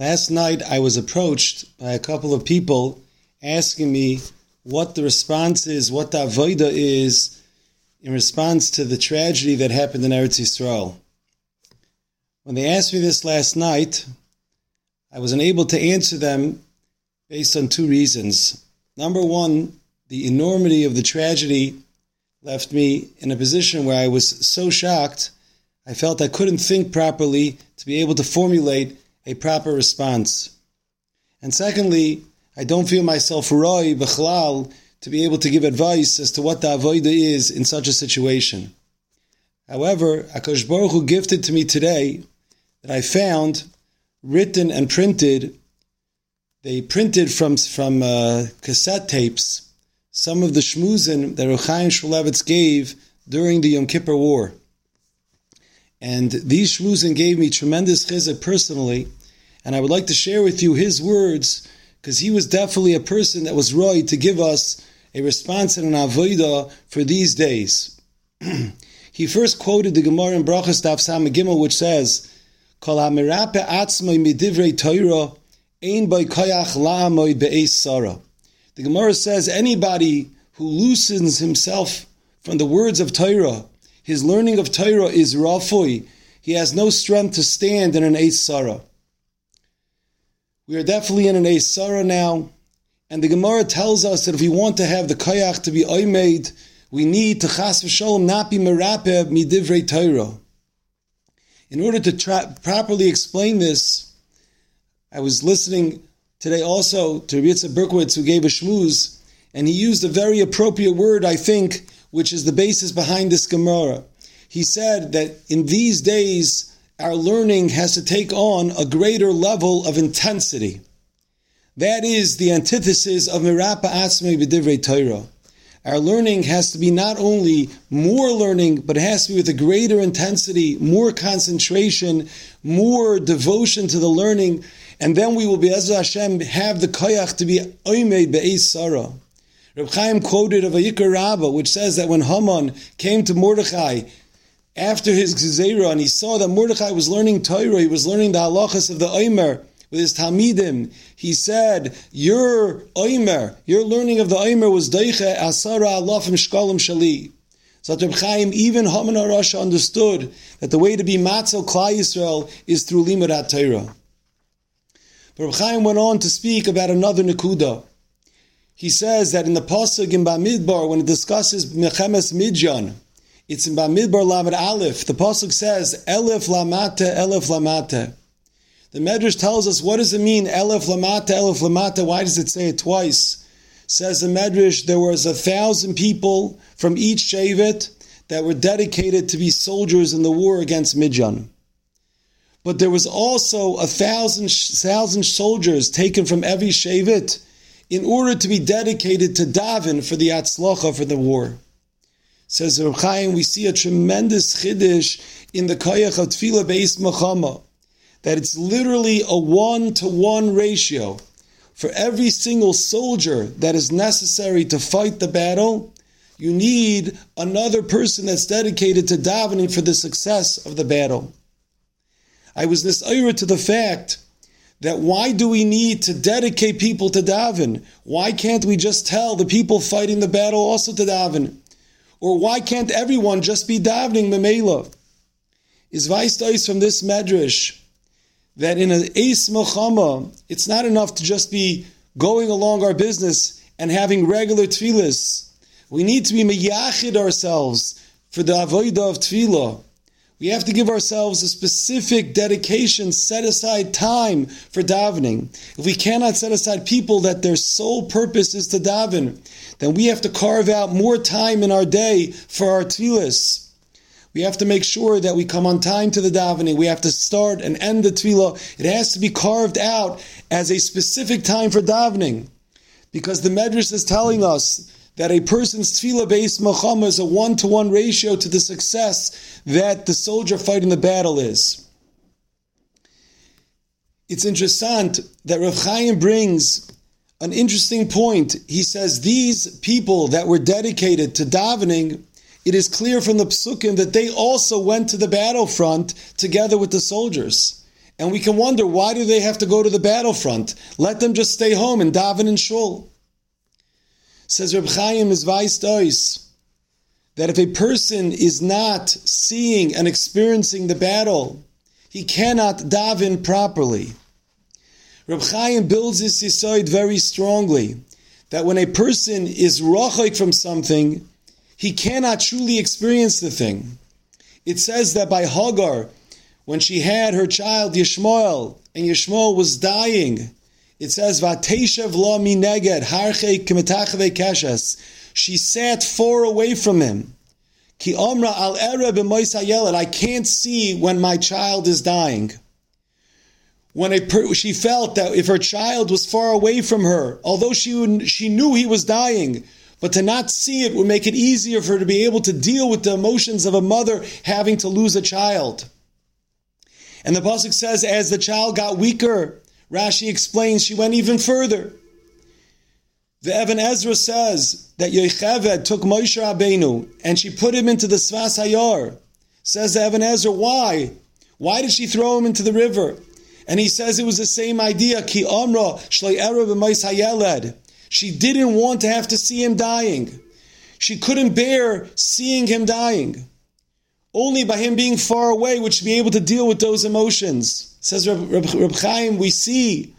Last night I was approached by a couple of people asking me what the response is, what the avoida is in response to the tragedy that happened in Eretz Yisrael. When they asked me this last night, I was unable to answer them based on two reasons. Number one, the enormity of the tragedy left me in a position where I was so shocked, I felt I couldn't think properly to be able to formulate a proper response. And secondly, I don't feel myself roy b'chlal to be able to give advice as to what the avoida is in such a situation. However, Akash Baruch Hu gifted to me today that I found written and printed. They printed from from uh, cassette tapes some of the shmuzin that Ruchaim Shmulevitz gave during the Yom Kippur War. And these shmuzin gave me tremendous chizuk personally, and I would like to share with you his words because he was definitely a person that was right to give us a response and an avodah for these days. he first quoted the Gemara in Brachas Daf Sam Gimel, which says, "Kol hamirape atzmai midivrei Torah ein by koyach la'amoy be'es sarah." The Gemara says anybody who loosens himself from the words of Torah, his learning of Torah is rafui. He has no strength to stand in an Sarah. We are definitely in an Sarah now, and the Gemara tells us that if we want to have the kayak to be oimed, we need to chas v'sholem not be merape midivrei Torah. In order to tra- properly explain this, I was listening today also to Rabbi Berkowitz, who gave a shmuz, and he used a very appropriate word, I think, which is the basis behind this Gemara. He said that in these days, our learning has to take on a greater level of intensity. That is the antithesis of Mirapa Asme B'divrei Torah. Our learning has to be not only more learning, but it has to be with a greater intensity, more concentration, more devotion to the learning, and then we will be Ezra Hashem have the koyach to be oimed be'ez sarah. Reb Chaim quoted of a Yikar Rabbah, which says that when Haman came to Mordechai after his Gezerah and he saw that Mordechai was learning Torah, he was learning the halachas of the Omer with his Talmidim, he said, Your Omer, your learning of the Omer was Deiche Asara Alafim Shkalim Shali. So Reb Chaim, even Haman HaRasha understood that the way to be Matzel Klai Yisrael is through Limud Torah. But Chaim went on to speak about another Nakuda. He says that in the Pasuk in Bamidbar, when it discusses Mechemes Midjan, it's in Bamidbar Lamed Aleph. The Pasuk says, Elif Lamate, Elif Lamate. The Medrash tells us, what does it mean, Elif Lamate, Elif Lamate? Why does it say it twice? Says the Medrash, there was a thousand people from each Shevet that were dedicated to be soldiers in the war against Midjan but there was also a thousand, thousand soldiers taken from every Shavit in order to be dedicated to Davin for the Atzlacha for the war. Says Reb Chaim, we see a tremendous chiddush in the Koyach of Tefillah Beis Machama, that it's literally a one to one ratio. For every single soldier that is necessary to fight the battle, you need another person that's dedicated to davening for the success of the battle. I was this to the fact that why do we need to dedicate people to daven? Why can't we just tell the people fighting the battle also to daven? Or why can't everyone just be davening memela? Is weist from this medrash that in an ace mochama, it's not enough to just be going along our business and having regular tefillas. We need to be meyachid ourselves for the avodah of tefillah. We have to give ourselves a specific dedication, set aside time for davening. If we cannot set aside people that their sole purpose is to daven, then we have to carve out more time in our day for our tefillas. We have to make sure that we come on time to the davening. We have to start and end the tefillah. It has to be carved out as a specific time for davening. Because the Medrash is telling us that a person's tefillah based machama is a one to one ratio to the success that the soldier fighting the battle is. It's interesting that Rav Chaim brings an interesting point. He says these people that were dedicated to davening, it is clear from the psukim that they also went to the battlefront together with the soldiers. And we can wonder why do they have to go to the battlefront? Let them just stay home and daven in shul. Says Reb Chaim is Weiss that if a person is not seeing and experiencing the battle, he cannot daven properly. Reb Chaim builds this yisoid very strongly that when a person is rochik from something, he cannot truly experience the thing. It says that by Hagar, when she had her child Yishmael, and Yishmael was dying, it says, Vateshev lo mineged, harche kimetachve keshes. She sat far away from him. Ki omra al ereb I can't see when my child is dying. When she felt that if her child was far away from her, although she, she knew he was dying, but to not see it would make it easier for her to be able to deal with the emotions of a mother having to lose a child. And the pasuk says, as the child got weaker, Rashi explains she went even further. The Even Ezra says that Yocheved took Moshe Rabbeinu and she put him into the Svas Hayar. Says the Even Ezra, why? Why did she throw him into the river? And he says it was the same idea. Ki Amra. She didn't want to have to see him dying. She couldn't bear seeing him dying. Only by him being far away would she be able to deal with those emotions. Says Reb, Chaim, we see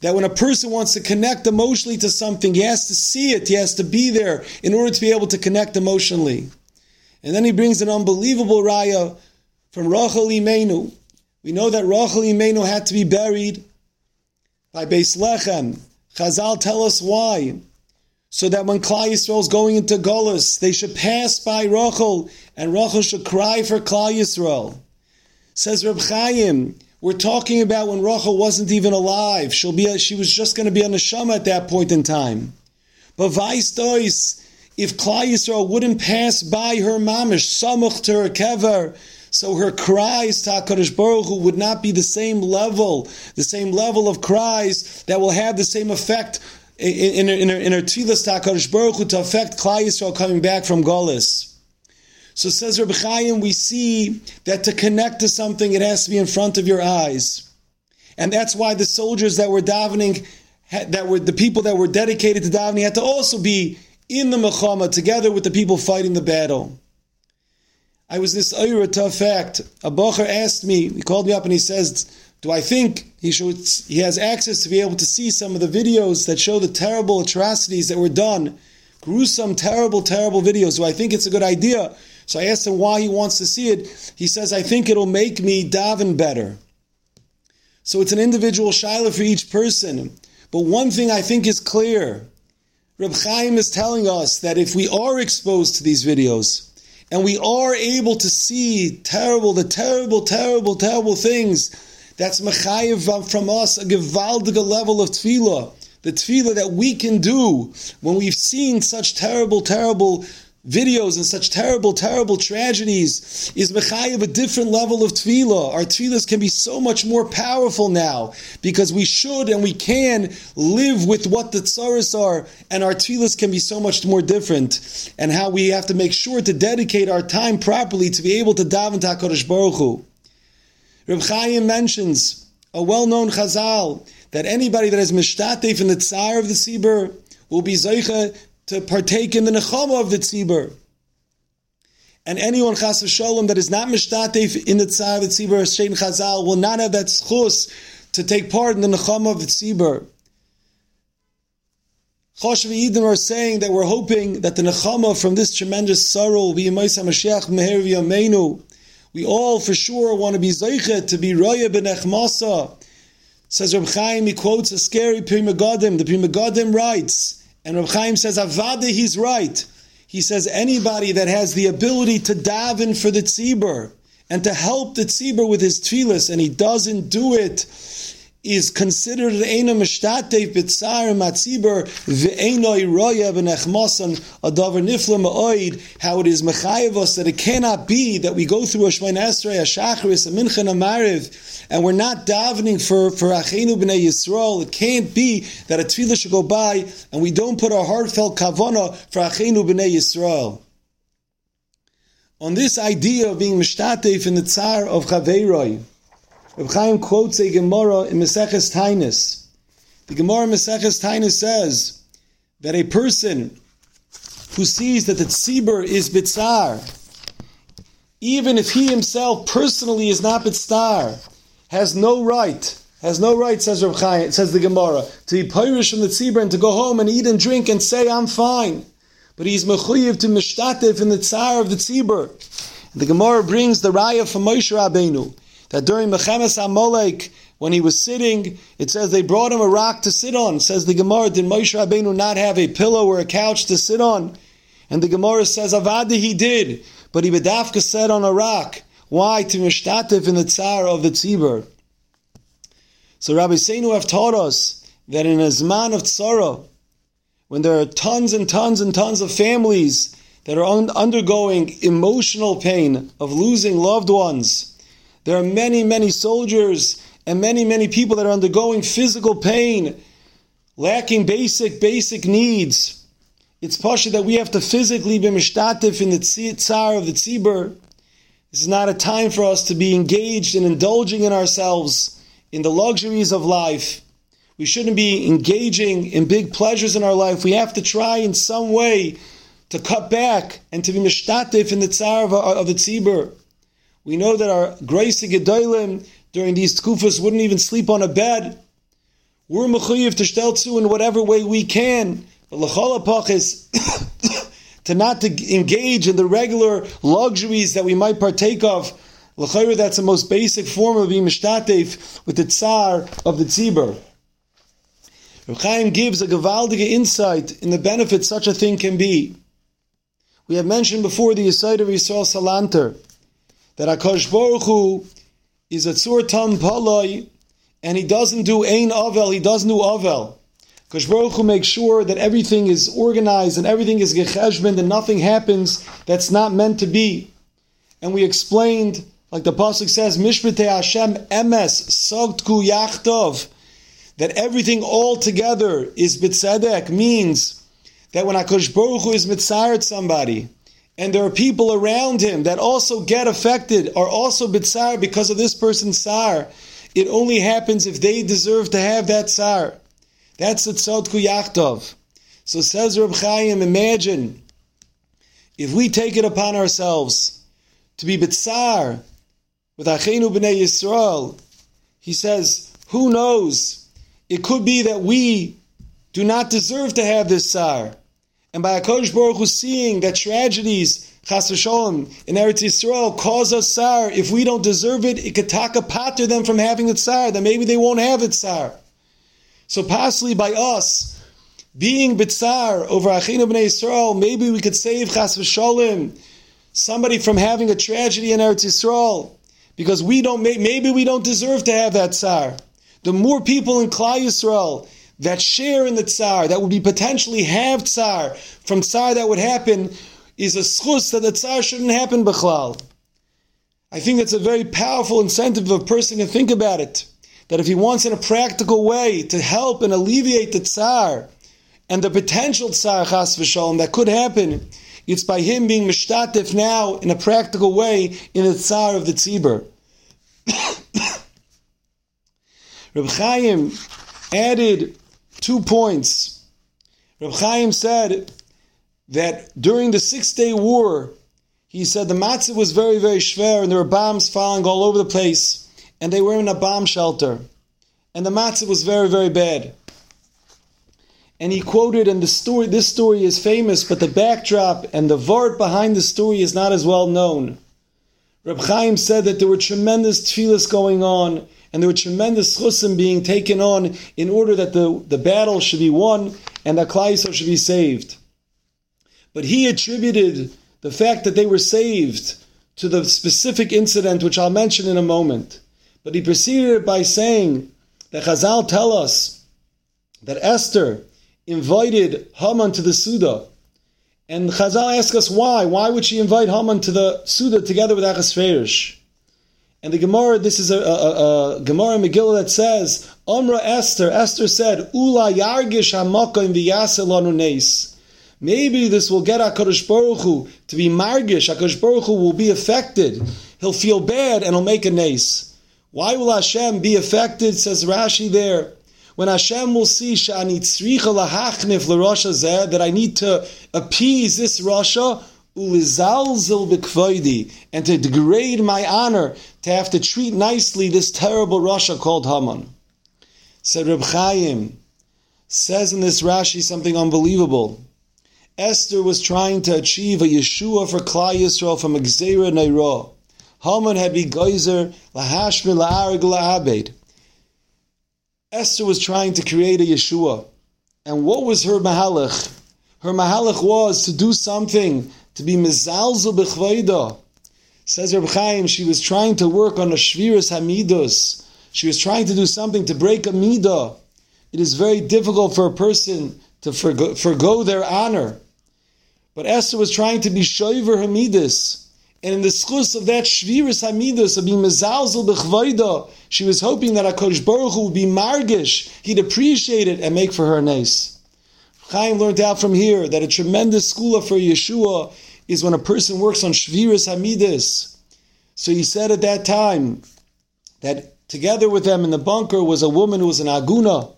that when a person wants to connect emotionally to something, he has to see it, he has to be there in order to be able to connect emotionally. And then he brings an unbelievable raya from Rachel Imenu. We know that Rachel Imenu had to be buried by Beis Lechem. Chazal tell us why so that when Klal Yisrael is going into Golis, they should pass by Rachel, and Rachel should cry for Klal Yisrael. Says Reb Chaim, we're talking about when Rachel wasn't even alive. She'll be a, she was just going to be a neshama at that point in time. But vice dois, if Klal Yisrael wouldn't pass by her mamish, samuch to her kever, so her cries to HaKadosh Baruch Hu would not be the same level, the same level of cries that will have the same effect in, in, in, in her tefillas to HaKadosh Baruch Hu to affect Klal Yisrael coming back from Golis. So says Rabbi Chaim, we see that to connect to something, it has to be in front of your eyes. And that's why the soldiers that were davening, that were the people that were dedicated to davening, had to also be in the Mechama together with the people fighting the battle. I was this Ayra to fact. A asked me, he called me up and he says, do I think he should he has access to be able to see some of the videos that show the terrible atrocities that were done, gruesome, terrible, terrible videos? Do I think it's a good idea? So I asked him why he wants to see it. He says, I think it'll make me daven better. So it's an individual shiloh for each person. But one thing I think is clear. Reb Chaim is telling us that if we are exposed to these videos and we are able to see terrible, the terrible, terrible, terrible things that's mechayiv from us a gewaldige level of tefillah. The tefillah that we can do when we've seen such terrible, terrible videos and such terrible, terrible tragedies is mechayiv a different level of tefillah. Our tefillahs can be so much more powerful now because we should and we can live with what the tsaras are, and our tefillahs can be so much more different. And how we have to make sure to dedicate our time properly to be able to daven to Hakadosh Baruch Hu. Reb Chaim mentions a well-known Chazal that anybody that is mishtatef in the tsar of the tzibur will be zoicha to partake in the nechama of the tzibur. And anyone chas shalom that is not mishtatef in the tsar of the tzibur, Shein Chazal, will not have that schus to take part in the nechama of the tzibur. Choshev Eden are saying that we're hoping that the nechama from this tremendous sorrow will be Yemaisa Mashiach Meher V'Yameinu, we all for sure want to be Zeiche, to be Roya ben Echmasa. Says Reb Chaim, he quotes a scary Pri Megadim. The Pri Megadim writes, and Reb Chaim says, Avada, he's right. He says, anybody that has the ability to daven for the tzibur and to help the tzibur with his tefillas, and he doesn't do it, is considered Eina Mishtatev B'tzar Matzibur V'Einoi Roya V'Nechmasan Adavar Nifla Ma'oid how it is Mechayavos that it cannot be that we go through a Shemain Esrei, a Shacharis, a Mincha, a and we're not davening for, for Achenu B'nai Yisrael. It can't be that a tefillah should go by and we don't put our heartfelt kavana for Achenu B'nai Yisrael. On this idea of being Mishtatev in the Tsar of Chaveiroi, Reb Chaim quotes a Gemara in Maseches Tainus. The Gemara in Maseches says that a person who sees that the tzibur is bitzar, even if he himself personally is not bitzar, has no right, has no right, says Reb Chaim, says the Gemara, to be pirish from the tzibur and to go home and eat and drink and say, I'm fine. But he's mechuyev to mishtatev in the tsar of the tzibur. The Gemara brings the raya from Moshe Rabbeinu that during Mechemes Amalek, when he was sitting, it says they brought him a rock to sit on. Says the Gemara, did Moshe Rabbeinu not have a pillow or a couch to sit on? And the Gemara says, Avadi he did, but he bedafka sat on a rock. Why? To mishtatev in the tsar of the tzibur. So Rabbi Seinu have taught us that in a zman of tzara, when there are tons and tons and tons of families that are undergoing emotional pain of losing loved ones. There are many, many soldiers and many, many people that are undergoing physical pain, lacking basic, basic needs. It's pasha that we have to physically be mishtatif in the tsar of the tzibur. This is not a time for us to be engaged in indulging in ourselves, in the luxuries of life. We shouldn't be engaging in big pleasures in our life. We have to try in some way to cut back and to be mishtatif in the tsar of, of the tzibur. We know that our grace gedolim during these tkufas wouldn't even sleep on a bed. We're mechuyev to shteltzu in whatever way we can. But is to not to engage in the regular luxuries that we might partake of. L'chayr, that's the most basic form of being with the tsar of the tzibur. Reb Chaim gives a gewaldige insight in the benefit such a thing can be. We have mentioned before the Yisrael of Yisrael Salanter that Akash Baruch Hu is a tzur tam paloi, and he doesn't do ein avel, he doesn't do avel. Akash Baruch Hu makes sure that everything is organized and everything is gecheshbend and nothing happens that's not meant to be. And we explained, like the pasuk says, Mishpete Hashem emes sogtku yachtov, that everything all together is bitzedek means that when Akash Baruch Hu is mitzaret somebody, and there are people around him that also get affected, are also bitzar because of this person's sar, it only happens if they deserve to have that sar. That's the tzadku yachtov. So says Reb Chaim, imagine if we take it upon ourselves to be bitzar with Achenu b'nei Yisrael, he says, who knows? It could be that we do not deserve to have this sar. And by HaKadosh Baruch Hu seeing that tragedies, Chas v'sholem, in Eretz Yisrael cause us tsar, if we don't deserve it, it could take taka pater them from having the tsar, then maybe they won't have the tsar. So possibly by us being bitzar over Achinu b'nei Yisrael, maybe we could save Chas v'sholem, somebody from having a tragedy in Eretz Yisrael, because we don't, maybe we don't deserve to have that tsar. The more people in Klal Yisrael that share in the tsar, that would be potentially have tsar from tsar that would happen, is a schus that the tsar shouldn't happen b'chlal. I think that's a very powerful incentive of a person to think about it. That if he wants in a practical way to help and alleviate the tsar and the potential tsar chas v'shalom that could happen, it's by him being mishtatif now in a practical way in the tsar of the tzibur. Reb Chaim added two points. Reb Chaim said that during the Six Day War, he said the matzah was very, very schwer and there were bombs falling all over the place and they were in a bomb shelter. And the matzah was very, very bad. And he quoted, and the story, this story is famous, but the backdrop and the vart behind the story is not as well known. Reb Chaim said that there were tremendous tefillas going on and there were tremendous chusim being taken on in order that the, the battle should be won and that Klal should be saved. But he attributed the fact that they were saved to the specific incident, which I'll mention in a moment. But he proceeded by saying that Chazal tell us that Esther invited Haman to the Suda. And Chazal ask us why. Why would she invite Haman to the Suda together with Achasverosh? And the Gemara, this is a, a, a Gemara Megillah that says, Omra Esther, Esther said, Ula yargish hamakim v'yaselanu neis. Maybe this will get HaKadosh Baruch Hu to be margish. HaKadosh Baruch Hu will be affected. He'll feel bad and he'll make a nace. Why will Hashem be affected, says Rashi there, when Hashem will see that I need to appease this Rasha, Ulizalzil B'Kvoidi, and to degrade my honor, to have to treat nicely this terrible Russia called Haman. Said Reb Chaim, says in this Rashi something unbelievable. Esther was trying to achieve a Yeshua for Klal Yisrael from Gzeira Neira. Haman had be geyser lahashmi la'arig la'abed. Esther was trying to create a Yeshua. And what was her mahalach? Her mahalach was to do something, to be mizalzel b'chvayda. Says Reb Chaim, she was trying to work on a shviras hamidus. She was trying to do something to break a midah. It is very difficult for a person to forgo, forgo their honor. But Esther was trying to be shoiver hamidus. And in the schus of that shviris hamidus of being mezalzel b'chvayda, she was hoping that HaKadosh Baruch Hu would be margish, he'd appreciate it and make for her a nice. Chaim learned out from here that a tremendous school for Yeshua is when a person works on shviris hamidus. So he said at that time that together with them in the bunker was a woman who was an aguna,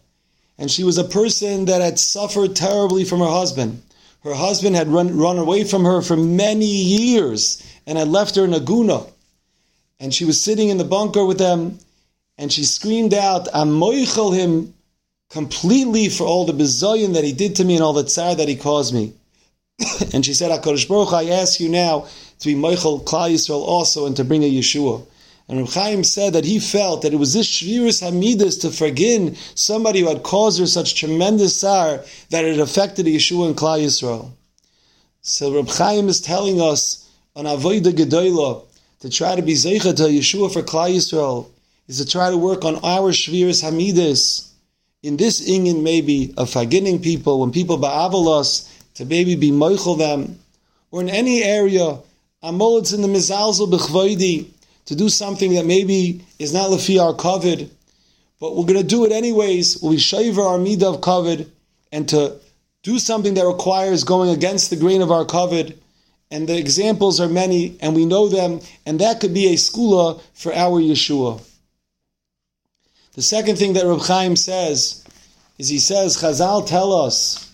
and she was a person that had suffered terribly from her husband. Her husband had run, run away from her for many years and had left her in a guna. And she was sitting in the bunker with them, and she screamed out, I'm moichel him completely for all the bizayin that he did to me and all the tsar that he caused me. and she said, HaKadosh Baruch, I ask you now to be moichel Klal Yisrael also and to bring a Yeshua. And Reb Chaim said that he felt that it was this shvirus hamidus to forgive somebody who had caused her such tremendous sorrow that it affected Yeshua and Klal Yisrael. So Reb Chaim is telling us on Avodah Gedoyla, to try to be Zeicha to Yeshua for Klal Yisrael, is to try to work on our Shvirus Hamidis. In this ingin, maybe, of forgiving people, when people ba'avalos, to maybe be moichel them, or in any area, amolitz in the mizalzel b'chvoidi, to do something that maybe is not lefi our covet, but we're going to do it anyways. Be shaver our midah of covet, and to do something that requires going against the grain of our covet, and the examples are many, and we know them, and that could be a skula for our Yeshua. The second thing that Reb Chaim says is he says, Chazal tell us,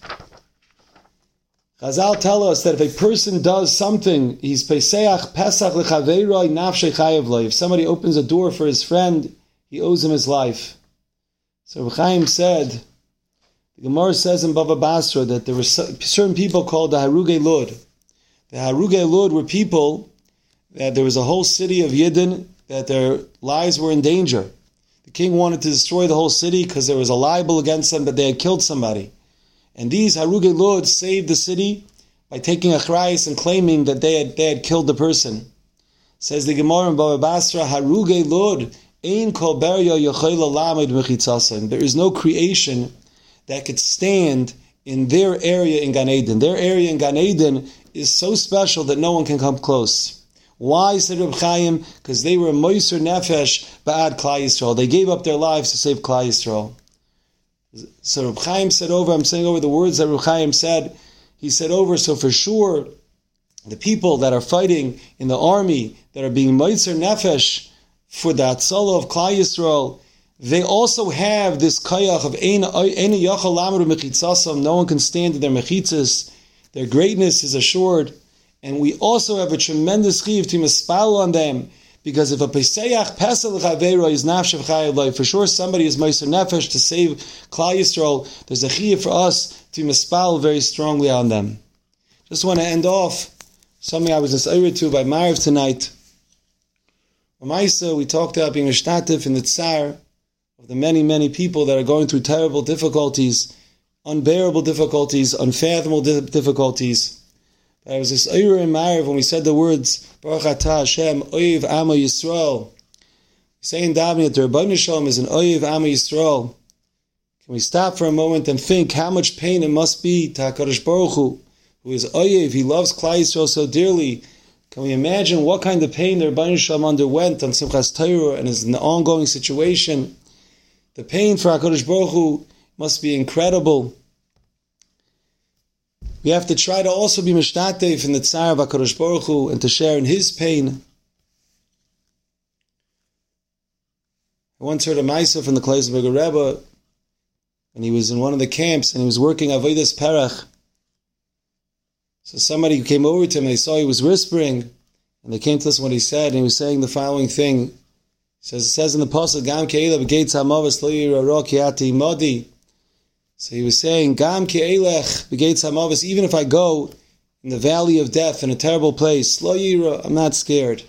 Chazal tell us that if a person does something, he's peseach pesach lechaveiroi nafshe chayev If somebody opens a door for his friend, he owes him his life. So Chaim said, the Gemara says in Bava Basra that there were certain people called the Haruge Lud. The Haruge Lud were people that there was a whole city of Yidden that their lives were in danger. The king wanted to destroy the whole city because there was a libel against them that they had killed somebody. And these Haruge Lud saved the city by taking a chrys and claiming that they had, they had killed the person. Says the Gemara in Baba Basra, Haruge Lud, Ein kol There is no creation that could stand in their area in Gan Eden. Their area in Gan Eden is so special that no one can come close. Why, said Reb Chaim? Because they were Moiser Nefesh Ba'ad Klal Yisrael. They gave up their lives to save Klal Yisrael. So Reb Chaim said over, I'm saying over the words that Reb Chaim said, he said over, so for sure, the people that are fighting in the army, that are being Moiser Nefesh for the Atzala of Klal Yisrael, they also have this kayach of any yachal lamru mechitzasam. No one can stand in their mechitzas. Their greatness is assured, and we also have a tremendous chiv to mispal on them. Because if a pesayach pesel chavera is nafshev chayav for sure somebody is meiser nefesh to save Klal Yisrael. There's a chiv for us to mispal very strongly on them. Just want to end off something I was inspired to by Mariv tonight. Maisa, we talked about being rishtatif in the tsar of the many, many people that are going through terrible difficulties, unbearable difficulties, unfathomable difficulties. I was this Eir in Mariv when we said the words, Baruch Atah Hashem, Oiv Amma Yisrael. Saying davening that the Rabbi Shalom is an Oiv Amma Yisrael. Can we stop for a moment and think how much pain it must be to HaKadosh Baruch Hu, who is Oiv, he loves Klal Yisrael so dearly. Can we imagine what kind of pain the Rabbi Shalom underwent on Simchas Torah and is in the ongoing situation? The pain for HaKadosh Baruch Hu must be incredible. We have to try to also be mishtatev in the tsar of HaKadosh Baruch Hu and to share in his pain. I once heard a Maisa from the Klausenberger Rebbe, and he was in one of the camps, and he was working Avodas Perach. So somebody came over to him, and they saw he was whispering, and they came to listen what he said, and he was saying the following thing. Says, it says in the Apostle, Gam Ke'ela b'geitz ha'mavas lo yiraro ki'ati modi. So he was saying, Gam Ke'elech b'geitz ha'mavas, even if I go in the valley of death in a terrible place, lo I'm not scared.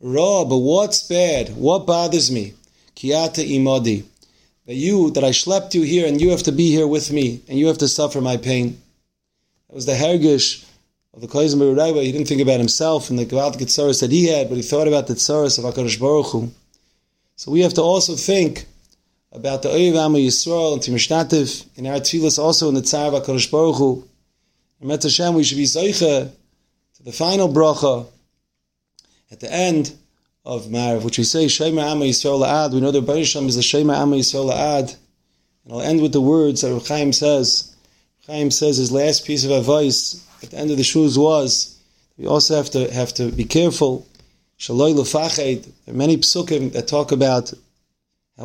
Ra, but what's bad? What bothers me? Kiata imodi. That you, that I schlepped you here and you have to be here with me and you have to suffer my pain. That was the hergish of the Koizim Rebbe. He didn't think about himself and the Gavalt Tzaras that he had, but he thought about the Tzaras of HaKadosh Baruch Hu. So we have to also think about the Oyev Amma Yisrael and Timishnativ in our Tfilas also in the Tzar of HaKadosh Baruch Hu. And Met Hashem, we should be Zoicha to the final bracha at the end of Marav, which we say Shema Amma Yisrael La'ad, we know that Baruch Hashem is the Shema Amma Yisrael La'ad. And I'll end with the words that Chaim says. Chaim says his last piece of advice at the end of the shuz was we also have to have to be careful. Shaloi lefached. There are many psukim that talk about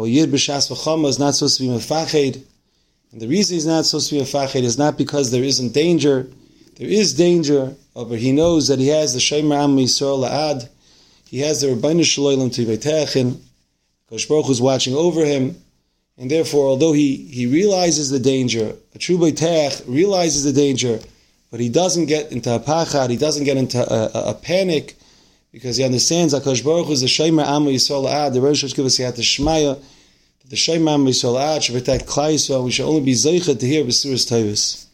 a yid b'shas v'chama is not supposed to be mefached. And the reason he's not supposed to be mefached is not because there isn't danger. There is danger, but he knows that he has the Shema Am Yisrael La'ad. He has the Rabbeinu Shalolim to Beitechin. Kosh Baruch is watching over him. And therefore, although he, he realizes the danger, a true Beitech realizes the danger, but he doesn't get into a pachad, he doesn't get into a, a, a panic, because he understands HaKadosh Baruch Hu is the Shema Am Yisrael Ad, the Rosh Hashanah Yat Shmaya, the Shema Am Yisrael Ad should protect Klai Yisrael, we should only be zeichet to hear B'suras Tevis.